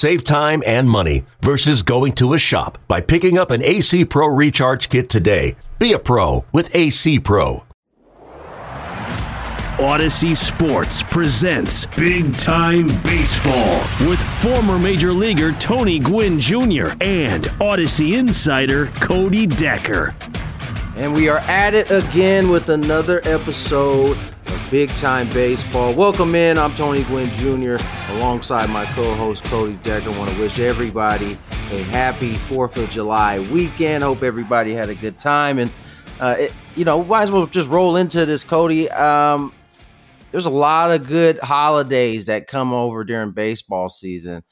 Save time and money versus going to a shop by picking up an AC Pro recharge kit today. Be a pro with AC Pro. Odyssey Sports presents Big Time Baseball with former Major Leaguer Tony Gwynn Jr. and Odyssey insider Cody Decker. And we are at it again with another episode of Big Time Baseball. Welcome in. I'm Tony Gwynn Jr. alongside my co-host Cody Decker. Want to wish everybody a happy Fourth of July weekend. Hope everybody had a good time. And uh, it, you know, might as well just roll into this, Cody. Um, there's a lot of good holidays that come over during baseball season.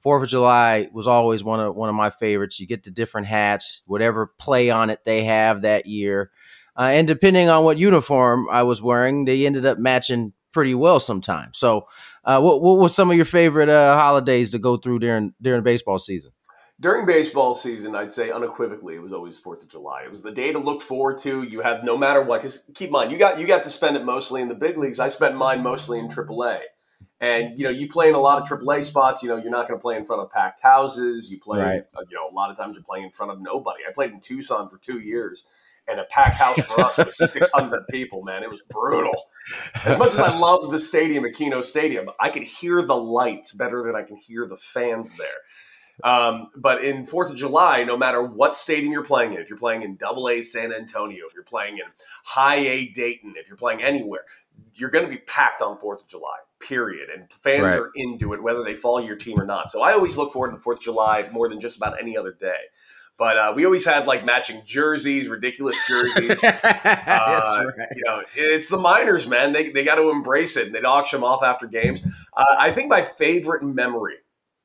Fourth of July was always one of one of my favorites. You get the different hats, whatever play on it they have that year, uh, and depending on what uniform I was wearing, they ended up matching pretty well sometimes. So, uh, what what was some of your favorite uh, holidays to go through during during baseball season? During baseball season, I'd say unequivocally it was always Fourth of July. It was the day to look forward to. You have no matter what. Because keep in mind, you got you got to spend it mostly in the big leagues. I spent mine mostly in AAA. And you know, you play in a lot of AAA spots. You know, you're not going to play in front of packed houses. You play, right. uh, you know, a lot of times you're playing in front of nobody. I played in Tucson for two years, and a packed house for us was 600 people. Man, it was brutal. As much as I loved the stadium at Kino Stadium, I could hear the lights better than I can hear the fans there. Um, but in Fourth of July, no matter what stadium you're playing in, if you're playing in Double A San Antonio, if you're playing in High A Dayton, if you're playing anywhere, you're going to be packed on Fourth of July period. And fans right. are into it, whether they follow your team or not. So I always look forward to the 4th of July more than just about any other day. But uh, we always had like matching jerseys, ridiculous jerseys. uh, right. You know, it's the miners, man. They, they got to embrace it and they'd auction them off after games. Uh, I think my favorite memory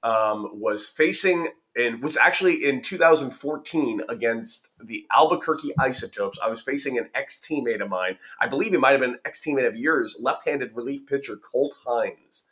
um, was facing and was actually in 2014 against the Albuquerque Isotopes. I was facing an ex teammate of mine. I believe he might have been an ex teammate of yours, left handed relief pitcher Colt Hynes.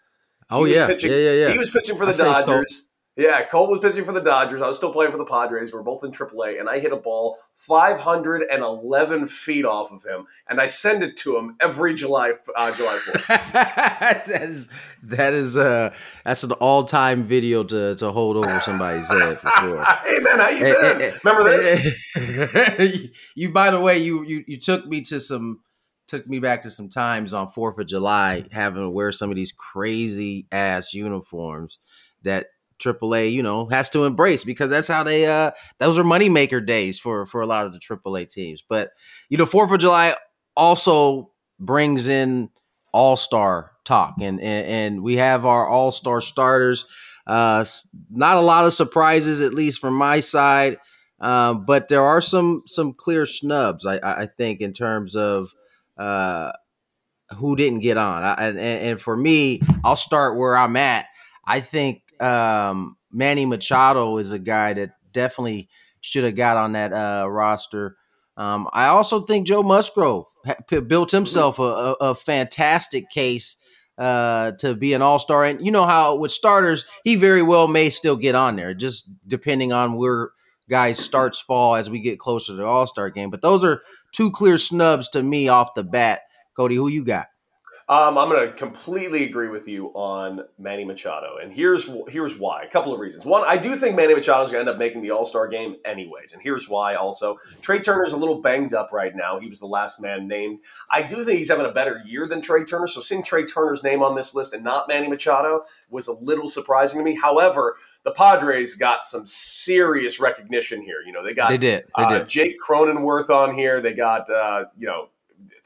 Oh yeah. Pitching, yeah, yeah, yeah. He was pitching for the I Dodgers. Yeah, Cole was pitching for the Dodgers. I was still playing for the Padres. We are both in AAA, and I hit a ball 511 feet off of him, and I send it to him every July uh, July 4th. that is that is uh that's an all time video to to hold over somebody's head for sure. hey man, how you hey, been? Hey, Remember this? you by the way, you you you took me to some took me back to some times on Fourth of July having to wear some of these crazy ass uniforms that AAA, you know, has to embrace because that's how they uh those are moneymaker days for for a lot of the AAA teams. But you know, Fourth of July also brings in all star talk, and, and and we have our all star starters. Uh, not a lot of surprises, at least from my side, uh, but there are some some clear snubs. I I think in terms of uh who didn't get on, I, and and for me, I'll start where I'm at. I think um, Manny Machado is a guy that definitely should have got on that uh, roster. Um, I also think Joe Musgrove ha- built himself a, a, a fantastic case uh, to be an all star. And you know how with starters, he very well may still get on there, just depending on where guys starts fall as we get closer to the all star game. But those are two clear snubs to me off the bat. Cody, who you got? Um, I'm going to completely agree with you on Manny Machado, and here's here's why. A couple of reasons. One, I do think Manny Machado is going to end up making the All Star game anyways, and here's why. Also, Trea Turner's a little banged up right now. He was the last man named. I do think he's having a better year than Trea Turner. So seeing Trea Turner's name on this list and not Manny Machado was a little surprising to me. However, the Padres got some serious recognition here. You know, they got they did, they uh, did. Jake Cronenworth on here. They got uh, you know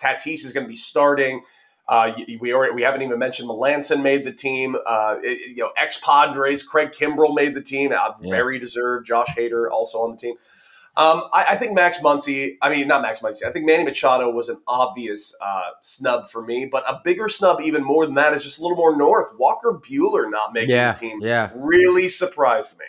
Tatis is going to be starting. Uh, we already, we haven't even mentioned Melancon made the team. Uh, it, you know, ex Padres Craig Kimbrel made the team. Uh, yeah. Very deserved. Josh Hader also on the team. Um, I, I, think Max Muncy. I mean, not Max Muncy. I think Manny Machado was an obvious uh, snub for me, but a bigger snub, even more than that, is just a little more north. Walker Buehler not making yeah, the team. Yeah, really surprised me.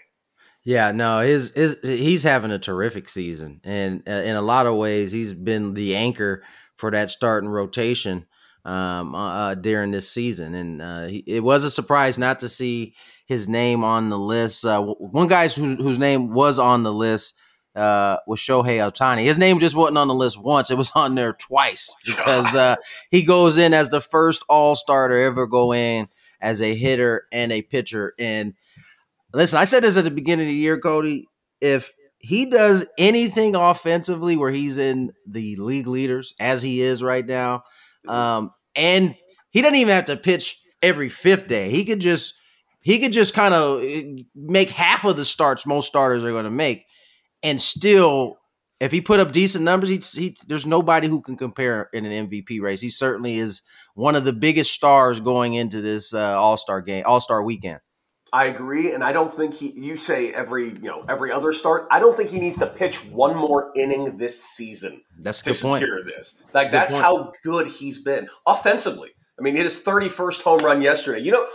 Yeah, no, his, his he's having a terrific season, and uh, in a lot of ways, he's been the anchor for that starting rotation um, uh, uh, during this season. And uh, he, it was a surprise not to see his name on the list. Uh, one guy who, whose name was on the list uh, was Shohei Ohtani. His name just wasn't on the list once; it was on there twice because uh, he goes in as the first All Star to ever go in as a hitter and a pitcher. And listen, I said this at the beginning of the year, Cody. If he does anything offensively where he's in the league leaders as he is right now, um, and he doesn't even have to pitch every fifth day. He could just he could just kind of eh, make half of the starts most starters are going to make, and still, if he put up decent numbers, he, he there's nobody who can compare in an MVP race. He certainly is one of the biggest stars going into this uh, All Star game, All Star weekend. I agree, and I don't think he. You say every you know every other start. I don't think he needs to pitch one more inning this season. That's to secure point. this. Like that's, that's how good he's been offensively. I mean, he hit his thirty first home run yesterday. You know,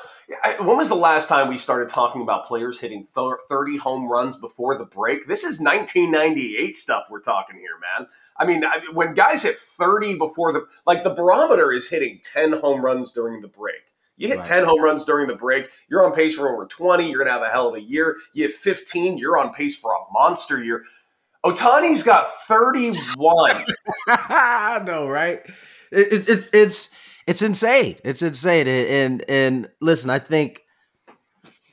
when was the last time we started talking about players hitting thirty home runs before the break? This is nineteen ninety eight stuff we're talking here, man. I mean, when guys hit thirty before the like the barometer is hitting ten home runs during the break. You hit right. 10 home runs during the break, you're on pace for over 20. You're going to have a hell of a year. You hit 15, you're on pace for a monster year. Ohtani's got 31. I know, right? It's it's it's it's insane. It's insane. And and listen, I think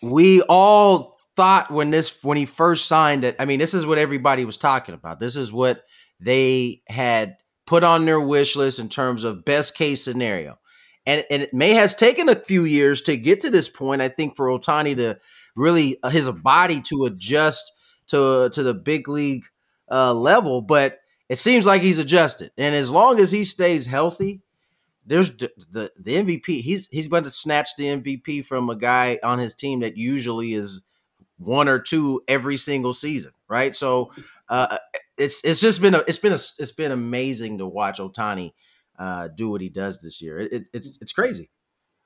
we all thought when this when he first signed it. I mean, this is what everybody was talking about. This is what they had put on their wish list in terms of best case scenario and, and it may has taken a few years to get to this point. I think for Ohtani to really uh, his body to adjust to to the big league uh, level, but it seems like he's adjusted. And as long as he stays healthy, there's the, the, the MVP. He's he's going to snatch the MVP from a guy on his team that usually is one or two every single season, right? So uh, it's it's just been a, it's been a, it's been amazing to watch Ohtani uh, do what he does this year. It, it's it's crazy.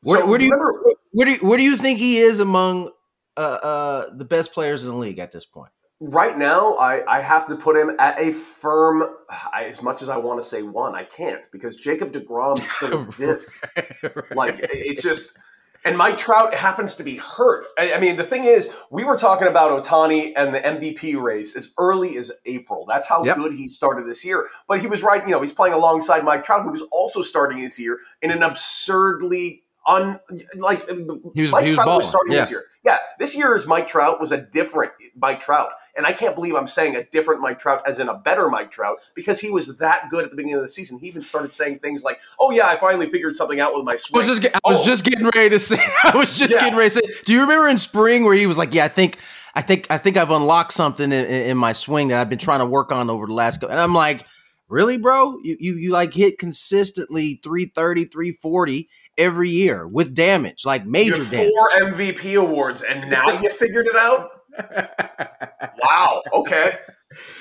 Where, so where do you remember, where do you, where do you think he is among uh, uh, the best players in the league at this point? Right now, I, I have to put him at a firm. I, as much as I want to say one, I can't because Jacob deGrom still exists. right. Like it's just and Mike Trout happens to be hurt. I, I, mean, the thing is, we were talking about Ohtani and the MVP race as early as April. That's how yep. good he started this year. But he was right. You know, he's playing alongside Mike Trout, who was also starting his year in an absurdly un like uh, he was, Mike he was Trout balling. was starting yeah. this year. Yeah, this year's Mike Trout was a different Mike Trout, and I can't believe I'm saying a different Mike Trout as in a better Mike Trout because he was that good at the beginning of the season. He even started saying things like, "Oh yeah, I finally figured something out with my swing." I was just, I was oh. just getting ready to say. I was just yeah. getting ready to say. Do you remember in spring where he was like, "Yeah, I think." I think I think I've unlocked something in, in my swing that I've been trying to work on over the last couple. And I'm like, really, bro? You you, you like hit consistently 330, 340 every year with damage, like major damage. Four MVP awards, and now you figured it out. wow. Okay.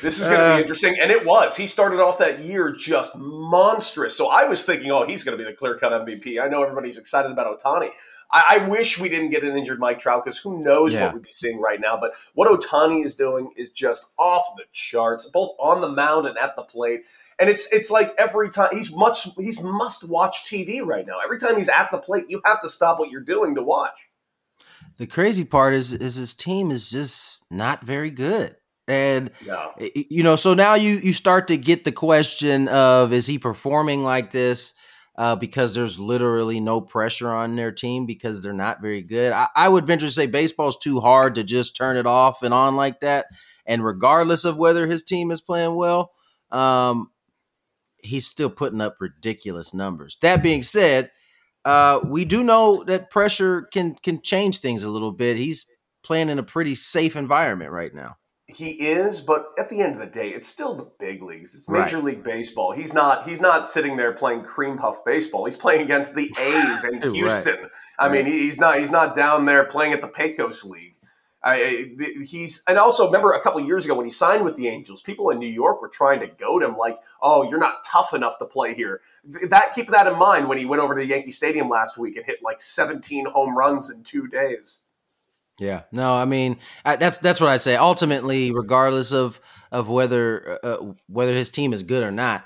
This is going to be uh, interesting. And it was. He started off that year just monstrous. So I was thinking, oh, he's going to be the clear cut MVP. I know everybody's excited about Ohtani. I, I wish we didn't get an injured Mike Trout because who knows yeah. what we'd be seeing right now. But what Ohtani is doing is just off the charts, both on the mound and at the plate. And it's it's like every time he's much he's must watch TV right now. Every time he's at the plate, you have to stop what you're doing to watch. The crazy part is is his team is just not very good. And yeah. you know, so now you you start to get the question of is he performing like this uh, because there's literally no pressure on their team because they're not very good. I, I would venture to say baseball's too hard to just turn it off and on like that. And regardless of whether his team is playing well, um, he's still putting up ridiculous numbers. That being said, uh, we do know that pressure can can change things a little bit. He's playing in a pretty safe environment right now. He is, but at the end of the day, it's still the big leagues. It's Major right. League Baseball. He's not he's not sitting there playing cream puff baseball. He's playing against the A's and Houston. right. I right. mean, he's not he's not down there playing at the Pecos League. I, he's and also remember a couple years ago when he signed with the Angels, people in New York were trying to goad him like, "Oh, you're not tough enough to play here." That keep that in mind when he went over to Yankee Stadium last week and hit like 17 home runs in two days. Yeah, no, I mean I, that's that's what I'd say. Ultimately, regardless of of whether uh, uh whether his team is good or not,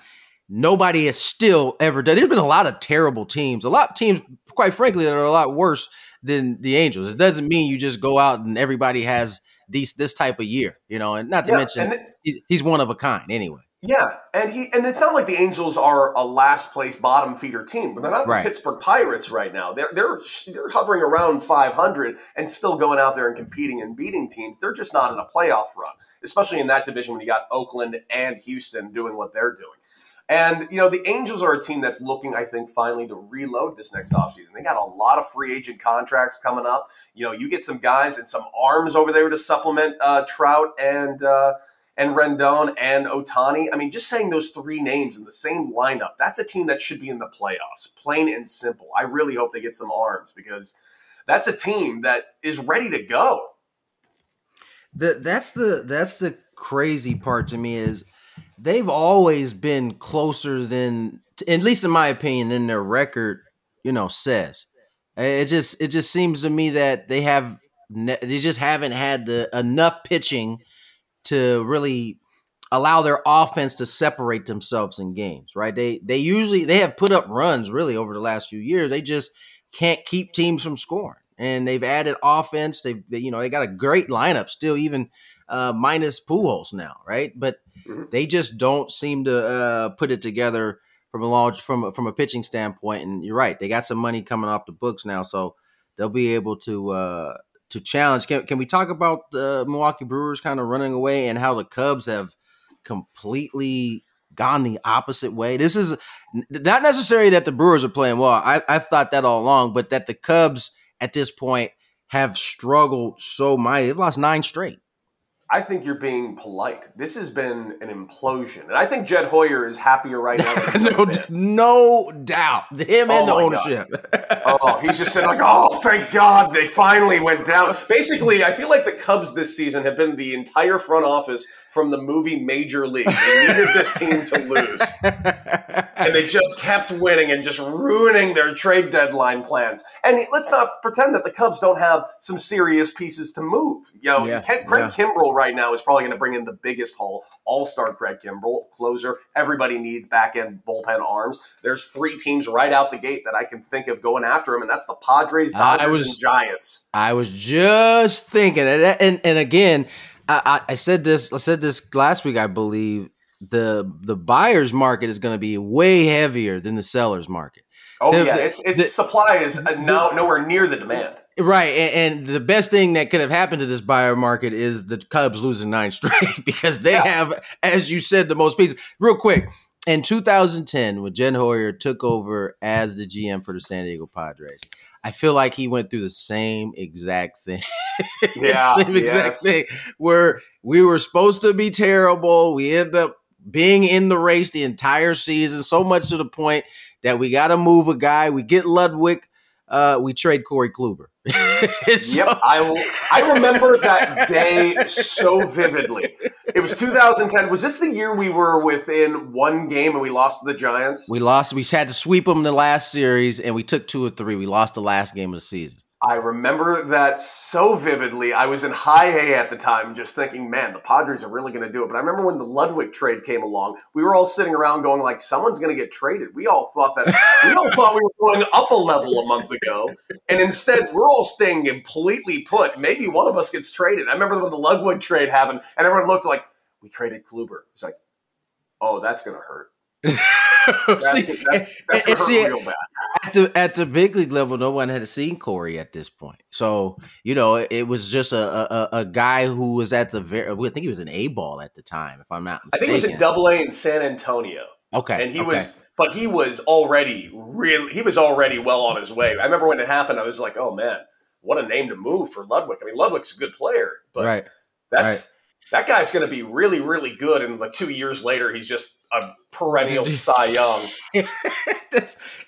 nobody has still ever done. There's been a lot of terrible teams, a lot of teams, quite frankly, that are a lot worse than the Angels. It doesn't mean you just go out and everybody has these this type of year, you know, and not to yeah, mention he's, he's one of a kind anyway. Yeah, and he and it's not like the Angels are a last place bottom feeder team, but they're not the right. Pittsburgh Pirates right now. They're they're they're hovering around 500 and still going out there and competing and beating teams. They're just not in a playoff run, especially in that division when you got Oakland and Houston doing what they're doing. And, you know, the Angels are a team that's looking, I think, finally to reload this next offseason. They got a lot of free agent contracts coming up. You know, you get some guys and some arms over there to supplement uh, Trout and uh, and Rendon and Ohtani. I mean, just saying those three names in the same lineup, that's a team that should be in the playoffs, plain and simple. I really hope they get some arms because that's a team that is ready to go. The, that's the that's the crazy part to me is – they've always been closer than, at least in my opinion, than their record, you know, says. It just it just seems to me that they have they just haven't had the enough pitching to really allow their offense to separate themselves in games, right? They they usually they have put up runs really over the last few years. They just can't keep teams from scoring. And they've added offense. They've they, you know they got a great lineup still, even uh, minus Pujols now, right? But mm-hmm. they just don't seem to uh, put it together from a large from from a pitching standpoint. And you're right, they got some money coming off the books now, so they'll be able to uh, to challenge. Can can we talk about the Milwaukee Brewers kind of running away and how the Cubs have completely gone the opposite way? This is not necessarily that the Brewers are playing well. I, I've thought that all along, but that the Cubs at this point have struggled so mighty. They've lost nine straight. I think you're being polite. This has been an implosion, and I think Jed Hoyer is happier right now. no, no doubt, him oh and the ownership. oh, he's just saying like, "Oh, thank God, they finally went down." Basically, I feel like the Cubs this season have been the entire front office from the movie Major League. They needed this team to lose, and they just kept winning and just ruining their trade deadline plans. And let's not pretend that the Cubs don't have some serious pieces to move. You know, yeah, Craig yeah. Kimbrel right now is probably going to bring in the biggest haul. All star Craig Kimbrel, closer. Everybody needs back end bullpen arms. There's three teams right out the gate that I can think of going after him, and that's the Padres, Dodgers, was, and Giants. I was just thinking, and and, and again I, I said this. I said this last week. I believe the the buyer's market is going to be way heavier than the seller's market. Oh the, yeah, it's it's the, supply is now nowhere near the demand. Right, and, and, the best thing that could have happened to this buyer market is the Cubs losing nine straight because they yeah. have, as you said, the most pieces. Real quick, in 2010, when Jed Hoyer took over as the GM for the San Diego Padres, I feel like he went through the same exact thing. Yeah, same exact yes. thing. Where we were supposed to be terrible, we end up being in the race the entire season, so much to the point that we got to move a guy. We get Ludwig, uh, we trade Corey Kluber. so, yep, I will, I remember that day so vividly. It was 2010. Was this the year we were within one game and we lost to the Giants? We lost. We had to sweep them the last series, and we took two or three. We lost the last game of the season. I remember that so vividly. I was in high A at the time, just thinking, man, the Padres are really going to do it. But I remember when the Ludwig trade came along, we were all sitting around going, like, someone's going to get traded. We all thought that we all thought we were going up a level a month ago, and instead we're all staying completely put. Maybe one of us gets traded. I remember when the Ludwig trade happened, and everyone looked like we traded Kluber. It's like, oh, that's going to hurt. That's, See, that's, that's and- see, at the at the big league level, no one had seen Corey at this point. So you know, it, was just a, a a guy who was at the very. I think he was an A ball at the time, if I'm not I think he was in Double A in San Antonio. Okay, and he okay. was but he was already really he was already well on his way i remember when it happened i was like oh man what a name to move for ludwig i mean ludwig's a good player but right. that's that guy's going to be really really good and like two years later he's just a perennial cy young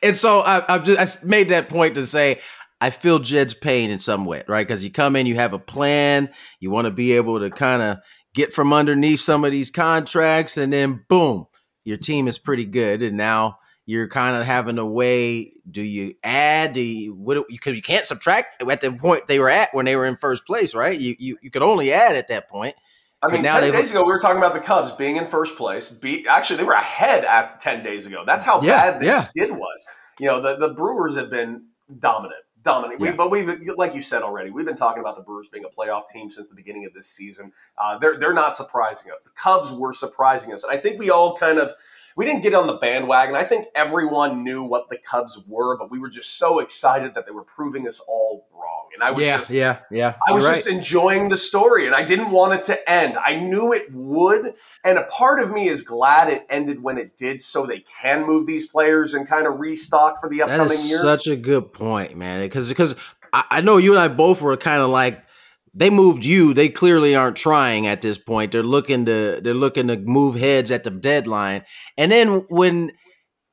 and so I, I'm just I made that point to say I feel Jed's pain in some way, right? Because you come in, you have a plan, you want to be able to kind of get from underneath some of these contracts, and then boom, your team is pretty good, and now you're kind of having a way. Do you add? Do you what? Because you can't subtract at the point they were at when they were in first place, right? You you you could only add at that point. I mean now 10 days ago we were talking about the cubs being in first place. Be, actually they were ahead at 10 days ago. That's how Yeah, bad this yeah. skid was. You know the, the brewers have been dominant dominant. We, but we've like you said already we've been talking about the brewers being a playoff team since the beginning of this season. Uh, they're, they're not surprising us. The cubs were surprising us. And i think we all kind of we didn't get on the bandwagon i think everyone knew what the cubs were but we were just so excited that they were proving us all wrong and i was yeah, just yeah, yeah. I was You're just enjoying the story and I didn't want it to end. I knew it would. And a part of me is glad it ended when it did so they can move these players and kind of restock for the upcoming years. such a good point, man. Because because I, I know you and I both were kind of like they moved you. They clearly aren't trying at this point. They're looking to they're looking to move heads at the deadline. And then when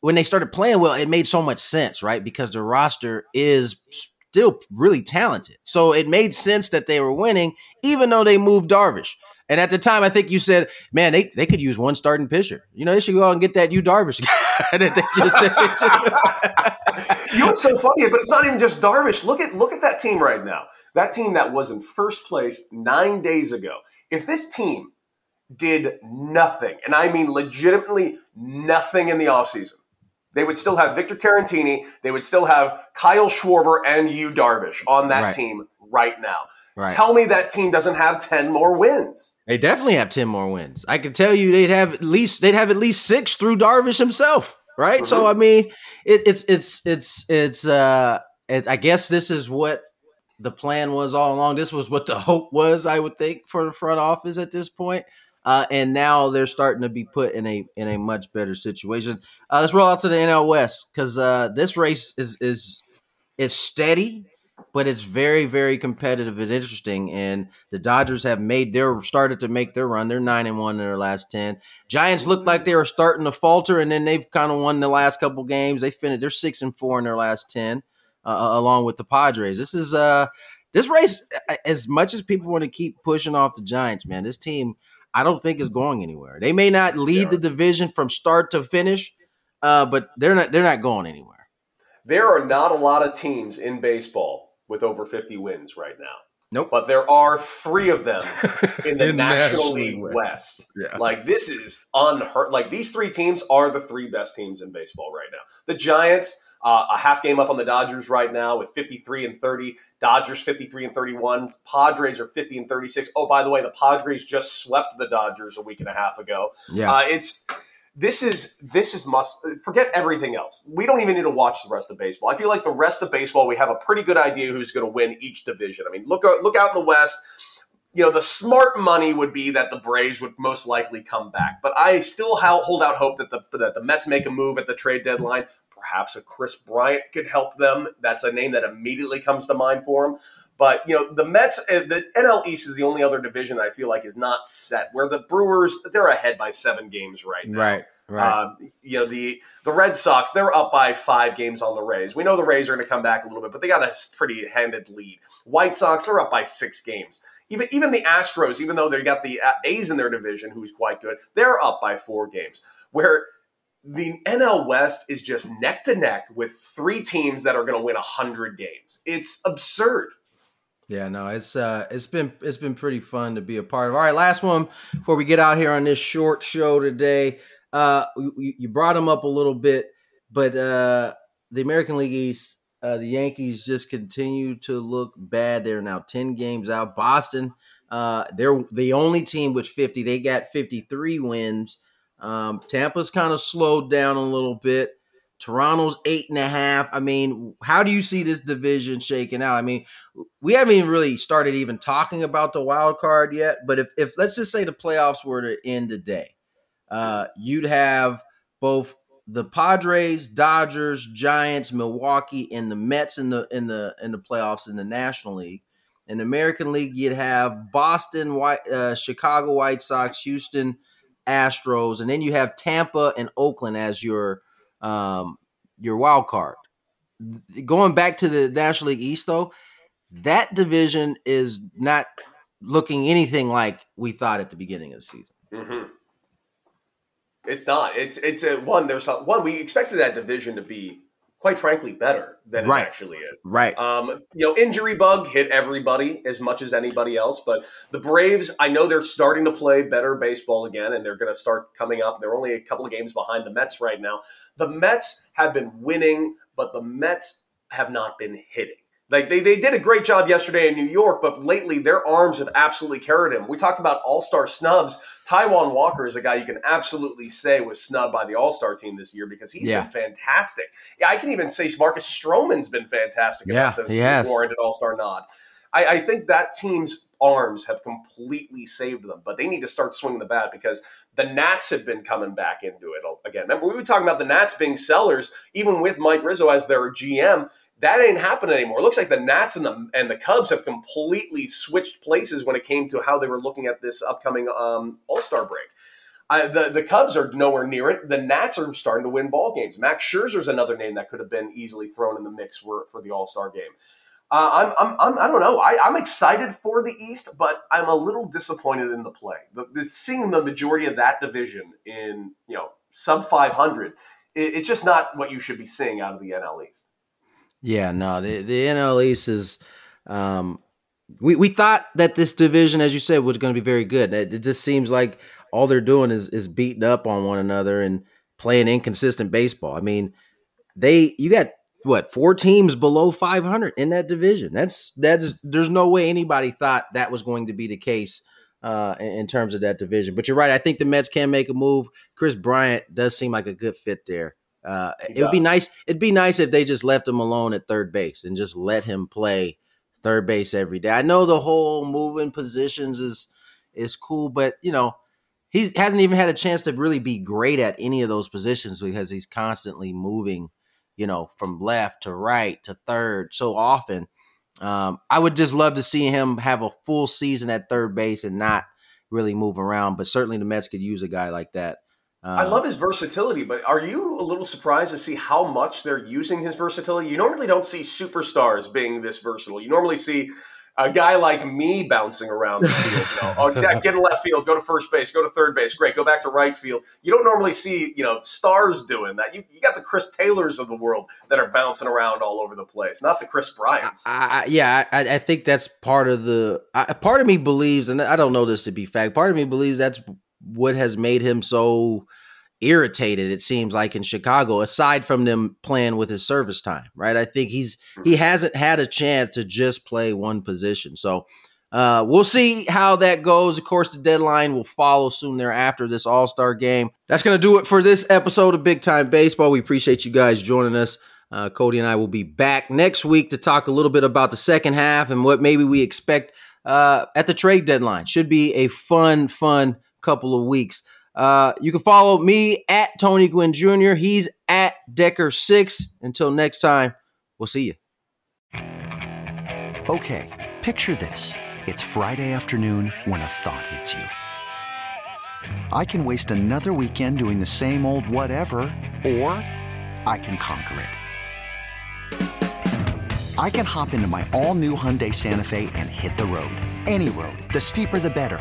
when they started playing well, it made so much sense, right? Because the roster is still really talented. So it made sense that they were winning, even though they moved Darvish. And at the time, I think you said, "Man, they, they could use one starting pitcher. You know, they should go out and get that Yu Darvish guy." that they just, you know what's so funny? But it's not even just Darvish. Look at look at that team right now. That team that was in first place nine days ago. If this team did nothing, and I mean legitimately nothing in the offseason, they would still have Victor Caratini, they would still have Kyle Schwarber and Yu Darvish on that Right. team right now. Right. Tell me that team doesn't have 10 more wins. They definitely have ten more wins. I can tell you they'd have at least they'd have at least six through Darvish himself, right? So I mean, it, it's it's it's it's uh, it, I guess this is what the plan was all along. This was what the hope was, I would think, for the front office at this point. Uh, and now they're starting to be put in a in a much better situation. Uh, let's roll out to the NL West because uh, this race is is is steady, but it's very very competitive and interesting. And the Dodgers have made their started to make their run. They're nine and one in their last ten. Giants looked like they were starting to falter, and then they've kind of won the last couple games. They finished. They're six and four in their last ten, uh, along with the Padres. This is uh this race. As much as people want to keep pushing off the Giants, man, this team. I don't think is going anywhere. They may not lead the division from start to finish, uh, but they're not they're not going anywhere. There are not a lot of teams in baseball with over 50 wins right now. Nope. But there are three of them in the In National National League League West. Yeah. Like this is unheard. Like these three teams are the three best teams in baseball right now. The Giants, uh, a half game up on the Dodgers right now with 53 and 30. Dodgers 53 and 31. Padres are 50 and 36. Oh, by the way, the Padres just swept the Dodgers a week and a half ago. Yeah. Uh, it's this is this is must forget everything else. We don't even need to watch the rest of baseball. I feel like the rest of baseball, we have a pretty good idea who's going to win each division. I mean, look out- look out in the West. You know, the smart money would be that the Braves would most likely come back, but I still hold out hope that the that the Mets make a move at the trade deadline. Perhaps a Kris Bryant could help them. That's a name that immediately comes to mind for him. But you know, the Mets, uh, the NL East is the only other division that I feel like is not set. Where the Brewers, they're ahead by seven games right now. right. Right. Um, you know the the Red Sox they're up by five games on the Rays. We know the Rays are going to come back a little bit, but they got a pretty handed lead. White Sox they're up by six games. Even even the Astros, even though they got the uh, A's in their division, who's quite good, they're up by four games. Where the NL West is just neck to neck with three teams that are going to win hundred games. It's absurd. Yeah, no, it's uh it's been it's been pretty fun to be a part of. All right, last one before we get out here on this short show today. Uh you, you brought them up a little bit, but uh the American League East, uh the Yankees just continue to look bad. They're now 10 games out. Boston, uh they're the only team with 50. They got 53 wins. Um, Tampa's kind of slowed down a little bit. Toronto's eight and a half. I mean, how do you see this division shaking out? I mean, we haven't even really started even talking about the wild card yet. But if, if let's just say the playoffs were to end today, uh, you'd have both the Padres, Dodgers, Giants, Milwaukee, and the Mets in the in the in the playoffs in the National League. In the American League, you'd have Boston, White, uh, Chicago White Sox, Houston Astros, and then you have Tampa and Oakland as your um, your wild card. Going back to the National League East, though, that division is not looking anything like we thought at the beginning of the season. Mm-hmm. It's not. It's it's a one. There's a, one. We expected that division to be quite frankly better than right. it actually is. Right. Um, you know, injury bug hit everybody as much as anybody else, but the Braves, I know they're starting to play better baseball again, and they're going to start coming up. They're only a couple of games behind the Mets right now. The Mets have been winning, but the Mets have not been hitting. Like they, they did a great job yesterday in New York, but lately their arms have absolutely carried him. We talked about all star snubs. Taijuan Walker is a guy you can absolutely say was snubbed by the all star team this year because he's yeah. been fantastic. Yeah, I can even say Marcus Stroman's been fantastic. Yeah, the, he has. warranted all star nod. I, I think that team's arms have completely saved them, but they need to start swinging the bat because the Nats have been coming back into it again. Remember, we were talking about the Nats being sellers, even with Mike Rizzo as their GM that ain't happening anymore. It looks like the Nats and the and the Cubs have completely switched places when it came to how they were looking at this upcoming um, All Star break. Uh, the the Cubs are nowhere near it. The Nats are starting to win ball games. Max Scherzer's another name that could have been easily thrown in the mix for for the All Star game. Uh, I'm, I'm, I'm, I don't know. I, I'm excited for the East, but I'm a little disappointed in the play. The, the, seeing the majority of that division in you know sub 500, it, it's just not what you should be seeing out of the NL East. Yeah, no, the the NL East is. Um, we we thought that this division, as you said, was going to be very good. It, it just seems like all they're doing is is beating up on one another and playing inconsistent baseball. I mean, they you got what four teams below 500 in that division. That's that's there's no way anybody thought that was going to be the case uh, in, in, terms of that division. But you're right. I think the Mets can make a move. Kris Bryant does seem like a good fit there. Uh, it would be nice. It'd be nice if they just left him alone at third base and just let him play third base every day. I know the whole moving positions is is cool, but you know he hasn't even had a chance to really be great at any of those positions because he's constantly moving, you know, from left to right to third so often. Um, I would just love to see him have a full season at third base and not really move around. But certainly the Mets could use a guy like that. I um, love his versatility, but are you a little surprised to see how much they're using his versatility? You normally don't see superstars being this versatile. You normally see a guy like me bouncing around the field. You know, oh, yeah, get in left field, go to first base, go to third base, great, go back to right field. You don't normally see you know stars doing that. You, you got the Chris Taylors of the world that are bouncing around all over the place, not the Kris Bryants. I, I, yeah, I, I, think that's part of the. part of me believes, and I don't know this to be fact. Part of me believes that's what has made him so irritated it seems like in Chicago aside from them playing with his service time right? I think he's he mm-hmm. hasn't had a chance to just play one position. So uh, we'll see how that goes. Of course the deadline will follow soon thereafter this all-star game. That's going to do it for this episode of big time baseball. We appreciate you guys joining us. Uh, Cody and I will be back next week to talk a little bit about the second half and what maybe we expect uh, at the trade deadline. Should be a fun fun couple of weeks. Uh, you can follow me at Tony Gwynn Jr. He's at Decker6. Until next time, we'll see you. Okay, picture this. It's Friday afternoon when a thought hits you. I can waste another weekend doing the same old whatever, or I can conquer it. I can hop into my all new Hyundai Santa Fe and hit the road. Any road. The steeper, the better